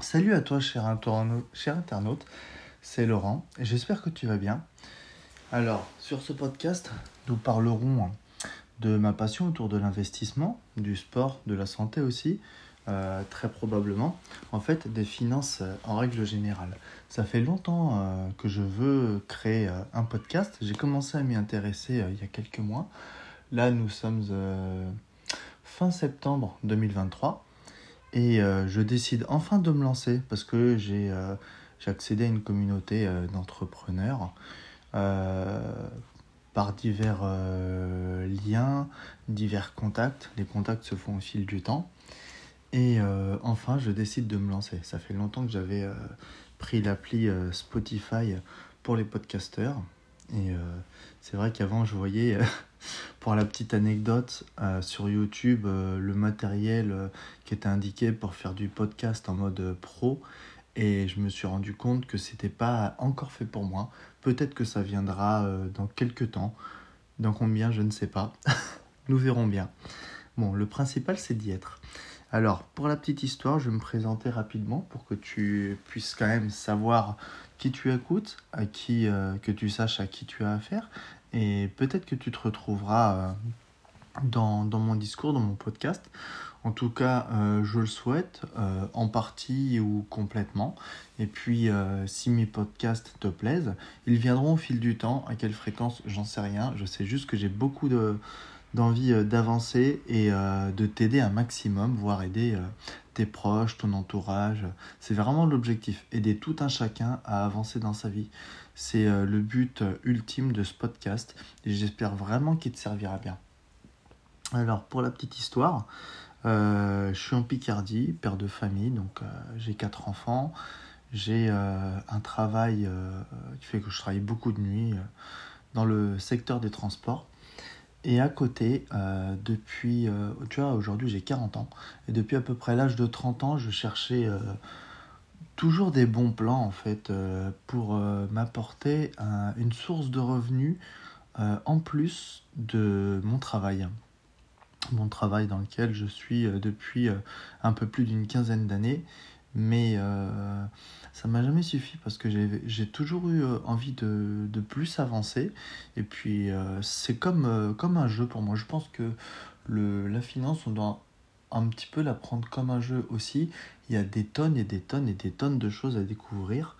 Salut à toi, cher internaute, c'est Laurent et j'espère que tu vas bien. Alors, sur ce podcast, nous parlerons de ma passion autour de l'investissement, du sport, de la santé aussi, euh, très probablement, en fait, des finances euh, en règle générale. Ça fait longtemps euh, que je veux créer un podcast. J'ai commencé à m'y intéresser il y a quelques mois. Là, nous sommes fin septembre 2023. Et euh, je décide enfin de me lancer parce que j'ai euh, accédé à une communauté euh, d'entrepreneurs par divers liens, divers contacts. Les contacts se font au fil du temps. Et enfin, je décide de me lancer. Ça fait longtemps que j'avais pris l'appli Spotify pour les podcasteurs. Et c'est vrai qu'avant, je voyais pour la petite anecdote, euh, sur YouTube, euh, le matériel euh, qui était indiqué pour faire du podcast en mode pro, et je me suis rendu compte que c'était pas encore fait pour moi. Peut-être que ça viendra dans quelques temps. Dans combien, je ne sais pas. Nous verrons bien. Bon, le principal, c'est d'y être. Alors, pour la petite histoire, je vais me présenter rapidement pour que tu puisses quand même savoir qui tu écoutes, à qui, que tu saches à qui tu as affaire, et peut-être que tu te retrouveras euh, dans, mon discours, dans mon podcast. En tout cas, euh, je le souhaite, euh, en partie ou complètement. Et puis, si mes podcasts te plaisent, ils viendront au fil du temps. À quelle fréquence, j'en sais rien. Je sais juste que j'ai beaucoup de, d'envie d'avancer et de t'aider un maximum, voire aider tes proches, ton entourage. C'est vraiment l'objectif, aider tout un chacun à avancer dans sa vie. C'est euh, le but euh, ultime de ce podcast et j'espère vraiment qu'il te servira bien. Alors pour la petite histoire, euh, je suis en Picardie, père de famille, donc j'ai quatre enfants. J'ai un travail qui fait que je travaille beaucoup de nuit dans le secteur des transports. Et à côté, depuis, tu vois, aujourd'hui j'ai 40 ans, et depuis à peu près l'âge de 30 ans, je cherchais toujours des bons plans en fait euh, pour euh, m'apporter une source de revenus euh, en plus de mon travail. Mon travail dans lequel je suis depuis un peu plus d'une quinzaine d'années, mais ça m'a jamais suffi parce que j'ai toujours eu envie de, plus avancer. Et puis c'est comme, comme un jeu pour moi. Je pense que le, la finance, on doit un petit peu la prendre comme un jeu aussi. Il y a des tonnes et des tonnes et des tonnes de choses à découvrir.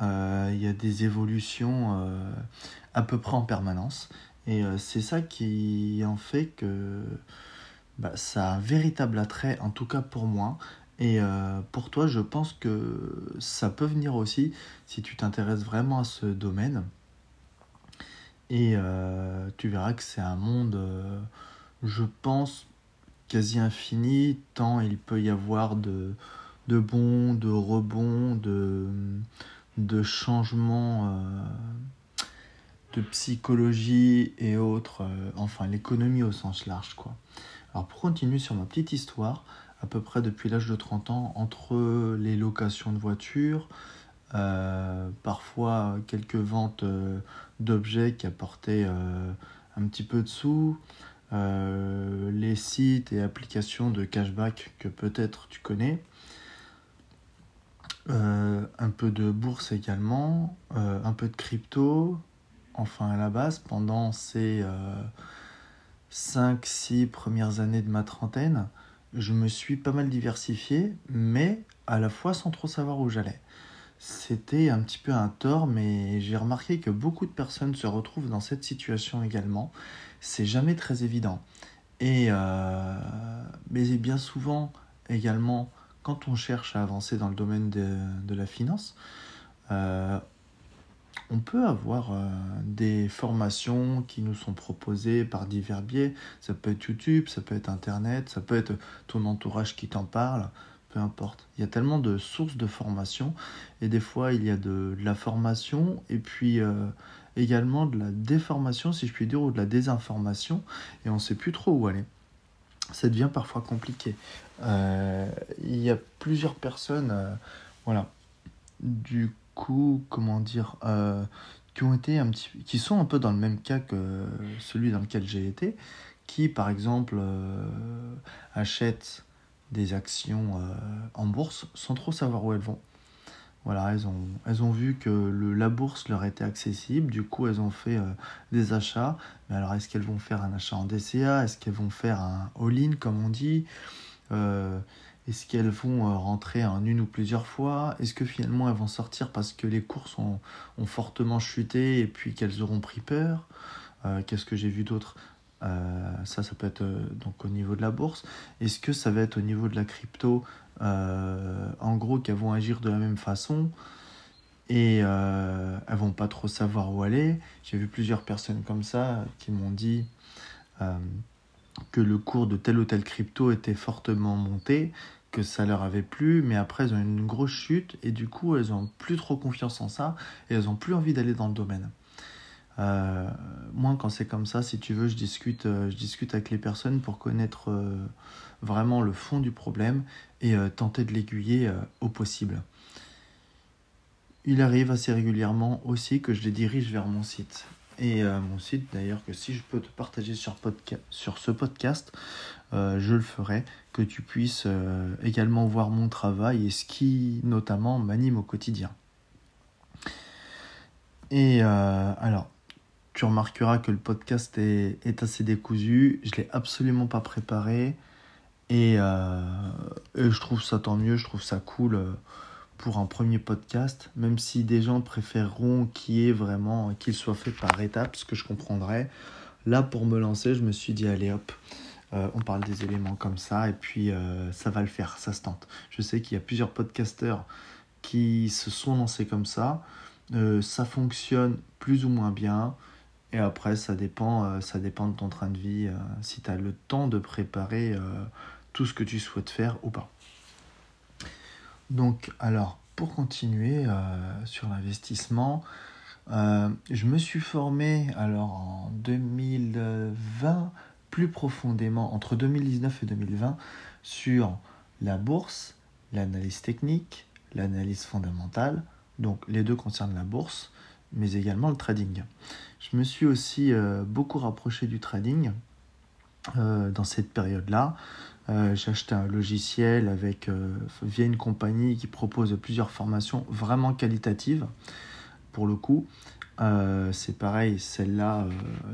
Euh, il y a des évolutions euh, à peu près en permanence. Et euh, c'est ça qui en fait que bah, ça a un véritable attrait, en tout cas pour moi. Et pour toi, je pense que ça peut venir aussi si tu t'intéresses vraiment à ce domaine. Et tu verras que c'est un monde, je pense, quasi infini, tant il peut y avoir de, de bons, de rebonds, de, de changements euh, de psychologie et autres, euh, enfin l'économie au sens large. quoi. Alors pour continuer sur ma petite histoire, à peu près depuis l'âge de 30 ans, entre les locations de voitures, euh, parfois quelques ventes d'objets qui apportaient un petit peu de sous, euh, les sites et applications de cashback que peut-être tu connais, euh, un peu de bourse également, euh, un peu de crypto, enfin à la base, pendant ces 5-6 premières années de ma trentaine, je me suis pas mal diversifié, mais à la fois sans trop savoir où j'allais. C'était un petit peu un tort, mais j'ai remarqué que beaucoup de personnes se retrouvent dans cette situation également. C'est jamais très évident. Et euh, mais bien souvent également, quand on cherche à avancer dans le domaine de, la finance, euh, on peut avoir euh, des formations qui nous sont proposées par divers biais. Ça peut être YouTube, ça peut être Internet, ça peut être ton entourage qui t'en parle peu importe. Il y a tellement de sources de formation et des fois il y a de, la formation et puis euh, également de la déformation si je puis dire ou de la désinformation et on ne sait plus trop où aller. Ça devient parfois compliqué. Euh, il y a plusieurs personnes, voilà, du comment dire, qui ont été un petit, qui sont un peu dans le même cas que celui dans lequel j'ai été, qui par exemple achètent des actions en bourse sans trop savoir où elles vont. Voilà, elles ont, elles ont vu que le, la bourse leur était accessible, du coup elles ont fait des achats. Mais alors est-ce qu'elles vont faire un achat en DCA Est-ce qu'elles vont faire un all-in comme on dit? Est-ce qu'elles vont euh, rentrer en une ou plusieurs fois? Est-ce que finalement elles vont sortir parce que les courses ont, fortement chuté et puis qu'elles auront pris peur? Euh, Qu'est-ce que j'ai vu d'autre? Euh, Ça, ça peut être donc au niveau de la bourse. Est-ce que ça va être au niveau de la crypto? En gros, qu'elles vont agir de la même façon et elles vont pas trop savoir où aller. J'ai vu plusieurs personnes comme ça qui m'ont dit que le cours de telle ou telle crypto était fortement monté, que ça leur avait plu, mais après elles ont une grosse chute et du coup elles ont plus trop confiance en ça et elles ont plus envie d'aller dans le domaine. Euh, moi, quand c'est comme ça, si tu veux, je discute, euh, avec les personnes pour connaître euh, vraiment le fond du problème et tenter de l'aiguiller au possible. Il arrive assez régulièrement aussi que je les dirige vers mon site et euh, mon site d'ailleurs que si je peux te partager sur, sur ce podcast, euh, je le ferai, que tu puisses euh, également voir mon travail et ce qui notamment m'anime au quotidien. Et alors, tu remarqueras que le podcast est, assez décousu, je ne l'ai absolument pas préparé et, et, je trouve ça tant mieux, je trouve ça cool pour un premier podcast, même si des gens préféreront qu'il vraiment qu'il soit fait par étapes, ce que je comprendrais. Là, pour me lancer, je me suis dit allez hop, euh, on parle des éléments comme ça et puis euh, ça va le faire, ça se tente. Je sais qu'il y a plusieurs podcasteurs qui se sont lancés comme ça. Euh, ça fonctionne plus ou moins bien. Et après, ça dépend, ça dépend de ton train de vie, si tu as le temps de préparer tout ce que tu souhaites faire ou pas. Donc, alors, pour continuer euh, sur l'investissement, euh, je me suis formé alors en 2020 plus profondément entre 2019 et 2020 sur la bourse, l'analyse technique, l'analyse fondamentale. Donc les deux concernent la bourse, mais également le trading. Je me suis aussi euh, beaucoup rapproché du trading dans cette période-là. Euh, j'ai acheté un logiciel avec, euh, via une compagnie qui propose plusieurs formations vraiment qualitatives. Pour le coup, euh, c'est pareil, celles-là,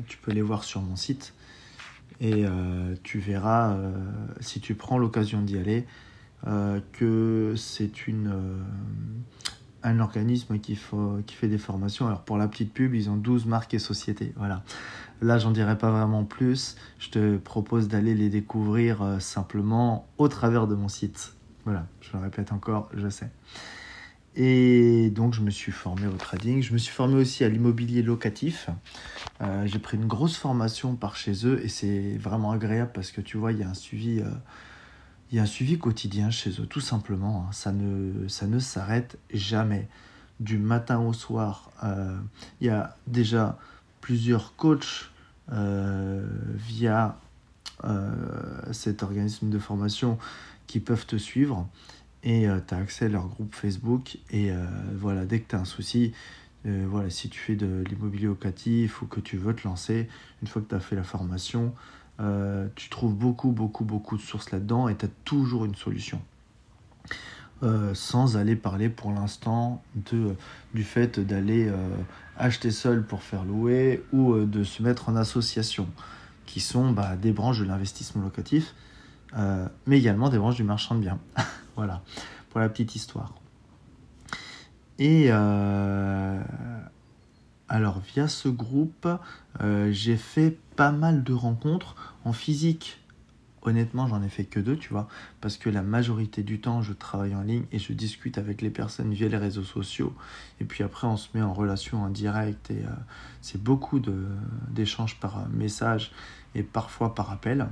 tu peux les voir sur mon site. Et tu verras, si tu prends l'occasion d'y aller, que c'est une un organisme qui, fait des formations. Alors pour la petite pub, ils ont 12 marques et sociétés. Voilà. Là, j'en dirai pas vraiment plus. Je te propose d'aller les découvrir euh, simplement au travers de mon site. Voilà, je le répète encore, je sais. Et donc, je me suis formé au trading. Je me suis formé aussi à l'immobilier locatif. Euh, j'ai pris une grosse formation par chez eux et c'est vraiment agréable parce que tu vois, il y a un suivi, euh, il y a un suivi quotidien chez eux, tout simplement. Hein. Ça ne, ça ne s'arrête jamais. Du matin au soir, il y a déjà plusieurs coachs euh, via euh, cet organisme de formation qui peuvent te suivre et euh, tu as accès à leur groupe Facebook et voilà dès que tu as un souci voilà si tu fais de l'immobilier locatif ou que tu veux te lancer une fois que tu as fait la formation tu trouves beaucoup beaucoup beaucoup de sources là-dedans et tu as toujours une solution euh, sans aller parler pour l'instant du fait d'aller euh, acheter seul pour faire louer ou euh, de se mettre en association, qui sont bah, des branches de l'investissement locatif, mais également des branches du marchand de biens. voilà, pour la petite histoire. Et alors, via ce groupe, j'ai fait pas mal de rencontres en physique Honnêtement, j'en ai fait que deux, tu vois, parce que la majorité du temps, je travaille en ligne et je discute avec les personnes via les réseaux sociaux. Et puis après, on se met en relation en direct et euh, c'est beaucoup d'échanges par euh, message et parfois par appel.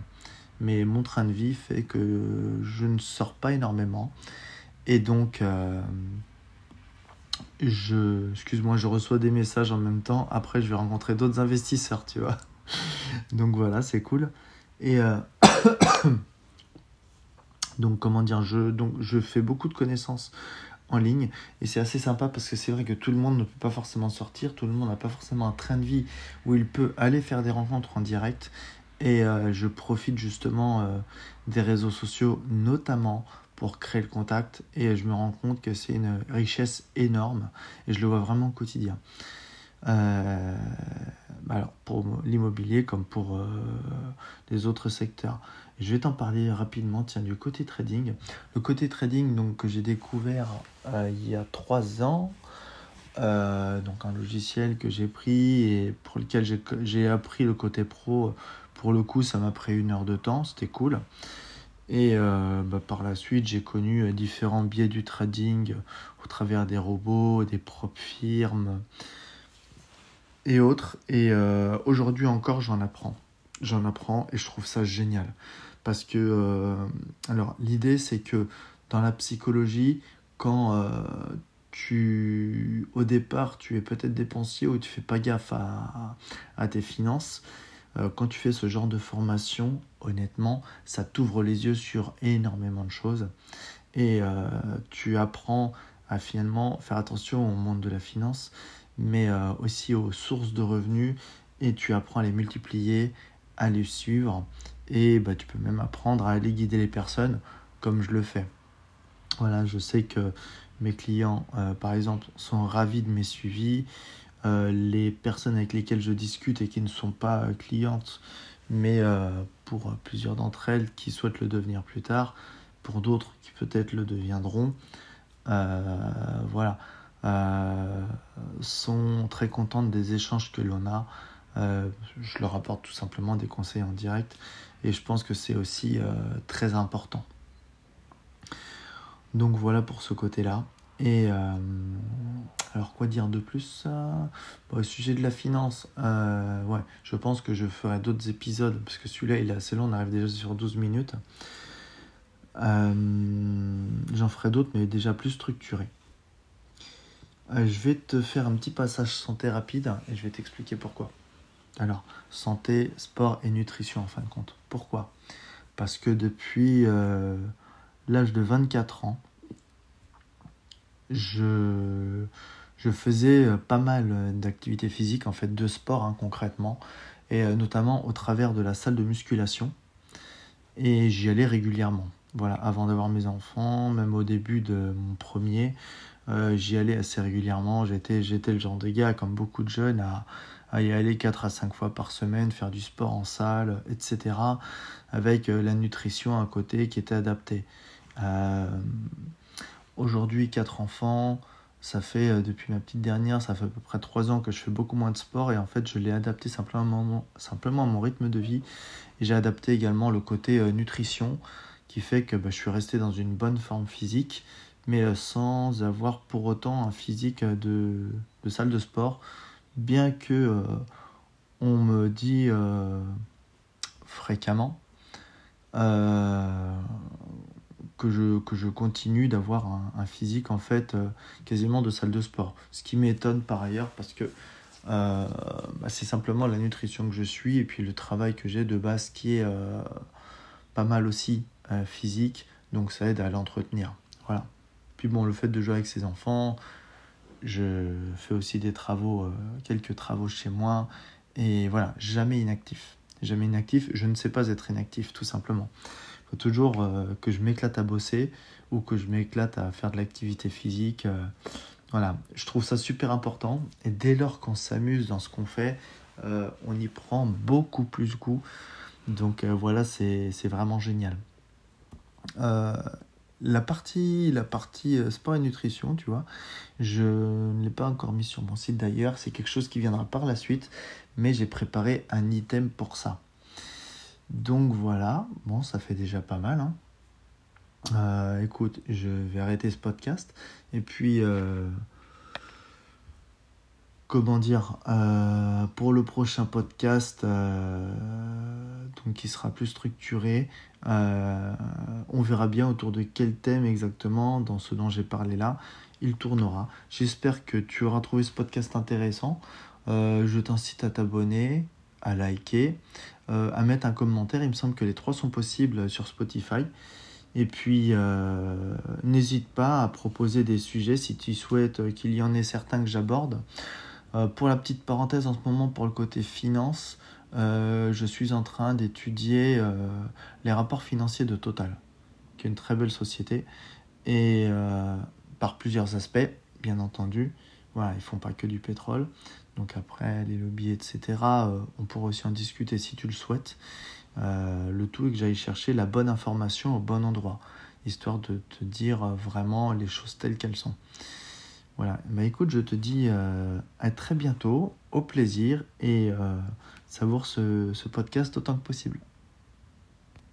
Mais mon train de vie fait que je ne sors pas énormément. Et donc, euh, je, excuse-moi, je reçois des messages en même temps. Après, je vais rencontrer d'autres investisseurs, tu vois. Donc voilà, c'est cool. Et euh, donc comment dire, je, donc, je fais beaucoup de connaissances en ligne et c'est assez sympa parce que c'est vrai que tout le monde ne peut pas forcément sortir, tout le monde n'a pas forcément un train de vie où il peut aller faire des rencontres en direct Et je profite justement des réseaux sociaux, notamment pour créer le contact. Et je me rends compte que c'est une richesse énorme. Et je le vois vraiment au quotidien. Euh, alors pour l'immobilier comme pour euh, les autres secteurs. Je vais t'en parler rapidement tiens, du côté trading. Le côté trading donc, que j'ai découvert euh, il y a trois ans, donc un logiciel que j'ai pris et pour lequel j'ai appris le côté pro. Pour le coup, ça m'a pris une heure de temps, c'était cool. Et bah, par la suite, j'ai connu différents biais du trading au travers des robots, des propres firmes, et autres. Et euh, aujourd'hui encore, j'en apprends. J'en apprends et je trouve ça génial. Parce que, euh, alors, l'idée, c'est que dans la psychologie, quand euh, tu, au départ, tu es peut-être dépensier ou tu fais pas gaffe à tes finances, quand tu fais ce genre de formation, honnêtement, ça t'ouvre les yeux sur énormément de choses. Et tu apprends à finalement faire attention au monde de la finance mais euh, aussi aux sources de revenus et tu apprends à les multiplier, à les suivre et bah, tu peux même apprendre à aller guider les personnes comme je le fais. Voilà, je sais que mes clients, euh, par exemple, sont ravis de mes suivis. Euh, les personnes avec lesquelles je discute et qui ne sont pas clientes, mais pour plusieurs d'entre elles qui souhaitent le devenir plus tard, pour d'autres qui peut-être le deviendront. voilà, euh, sont très contentes des échanges que l'on a. Euh, je leur apporte tout simplement des conseils en direct et je pense que c'est aussi euh, très important. Donc voilà pour ce côté-là. Et alors quoi dire de plus Au sujet de la finance, ouais, je pense que je ferai d'autres épisodes parce que celui-là il est assez long, on arrive déjà sur 12 minutes. J'en ferai d'autres mais déjà plus structurés. Euh, je vais te faire un petit passage santé rapide et je vais t'expliquer pourquoi. Alors, santé, sport et nutrition en fin de compte. Pourquoi? Parce que depuis euh, l'âge de 24 ans, je, je faisais euh, pas mal d'activités physiques, en fait de sport hein, concrètement, et notamment au travers de la salle de musculation. Et j'y allais régulièrement. Voilà, avant d'avoir mes enfants, même au début de mon premier, euh, j'y allais assez régulièrement. J'étais, j'étais le genre de gars, comme beaucoup de jeunes, à, y aller 4 à 5 fois par semaine, faire du sport en salle, etc. Avec euh, la nutrition à côté qui était adaptée. Euh, aujourd'hui, 4 enfants. Ça fait depuis ma petite dernière, ça fait à peu près 3 ans que je fais beaucoup moins de sport et en fait je l'ai adapté simplement, à mon rythme de vie. Et j'ai adapté également le côté nutrition qui fait que bah, je suis resté dans une bonne forme physique mais euh, sans avoir pour autant un physique de, salle de sport, bien que euh, on me dit euh, fréquemment que, je, que je continue d'avoir un, physique en fait quasiment de salle de sport. Ce qui m'étonne par ailleurs parce que bah, c'est simplement la nutrition que je suis et puis le travail que j'ai de base qui est pas mal aussi physique, donc ça aide à l'entretenir. Voilà. Puis bon, le fait de jouer avec ses enfants, je fais aussi des travaux, euh, quelques travaux chez moi. Et voilà, jamais inactif. Jamais inactif, je ne sais pas être inactif, tout simplement. Il faut toujours euh, que je m'éclate à bosser ou que je m'éclate à faire de l'activité physique. Euh, voilà, je trouve ça super important. Et dès lors qu'on s'amuse dans ce qu'on fait, on y prend beaucoup plus goût. Donc voilà, c'est vraiment génial la partie, la partie euh, sport et nutrition, tu vois, je ne l'ai pas encore mis sur mon site d'ailleurs, c'est quelque chose qui viendra par la suite, mais j'ai préparé un item pour ça. Donc voilà, bon, ça fait déjà pas mal. Hein. Euh, écoute, je vais arrêter ce podcast et puis euh, comment dire, euh, pour le prochain podcast, donc qui sera plus structuré, on verra bien autour de quel thème exactement dans ce dont j'ai parlé là, il tournera. J'espère que tu auras trouvé ce podcast intéressant. je t'incite à t'abonner, à liker, à mettre un commentaire. Il me semble que les trois sont possibles sur Spotify. Et puis, n'hésite pas à proposer des sujets si tu souhaites qu'il y en ait certains que j'aborde. Euh, pour la petite parenthèse en ce moment pour le côté finance, je suis en train d'étudier les rapports financiers de Total, qui est une très belle société, et par plusieurs aspects, bien entendu. Voilà, ils font pas que du pétrole. Donc après, les lobbies, etc., on pourrait aussi en discuter si tu le souhaites. le tout est que j'aille chercher la bonne information au bon endroit histoire de te dire euh, vraiment les choses telles qu'elles sont. Voilà, bah écoute, je te dis euh, à très bientôt, au plaisir et euh, savoure ce podcast autant que possible.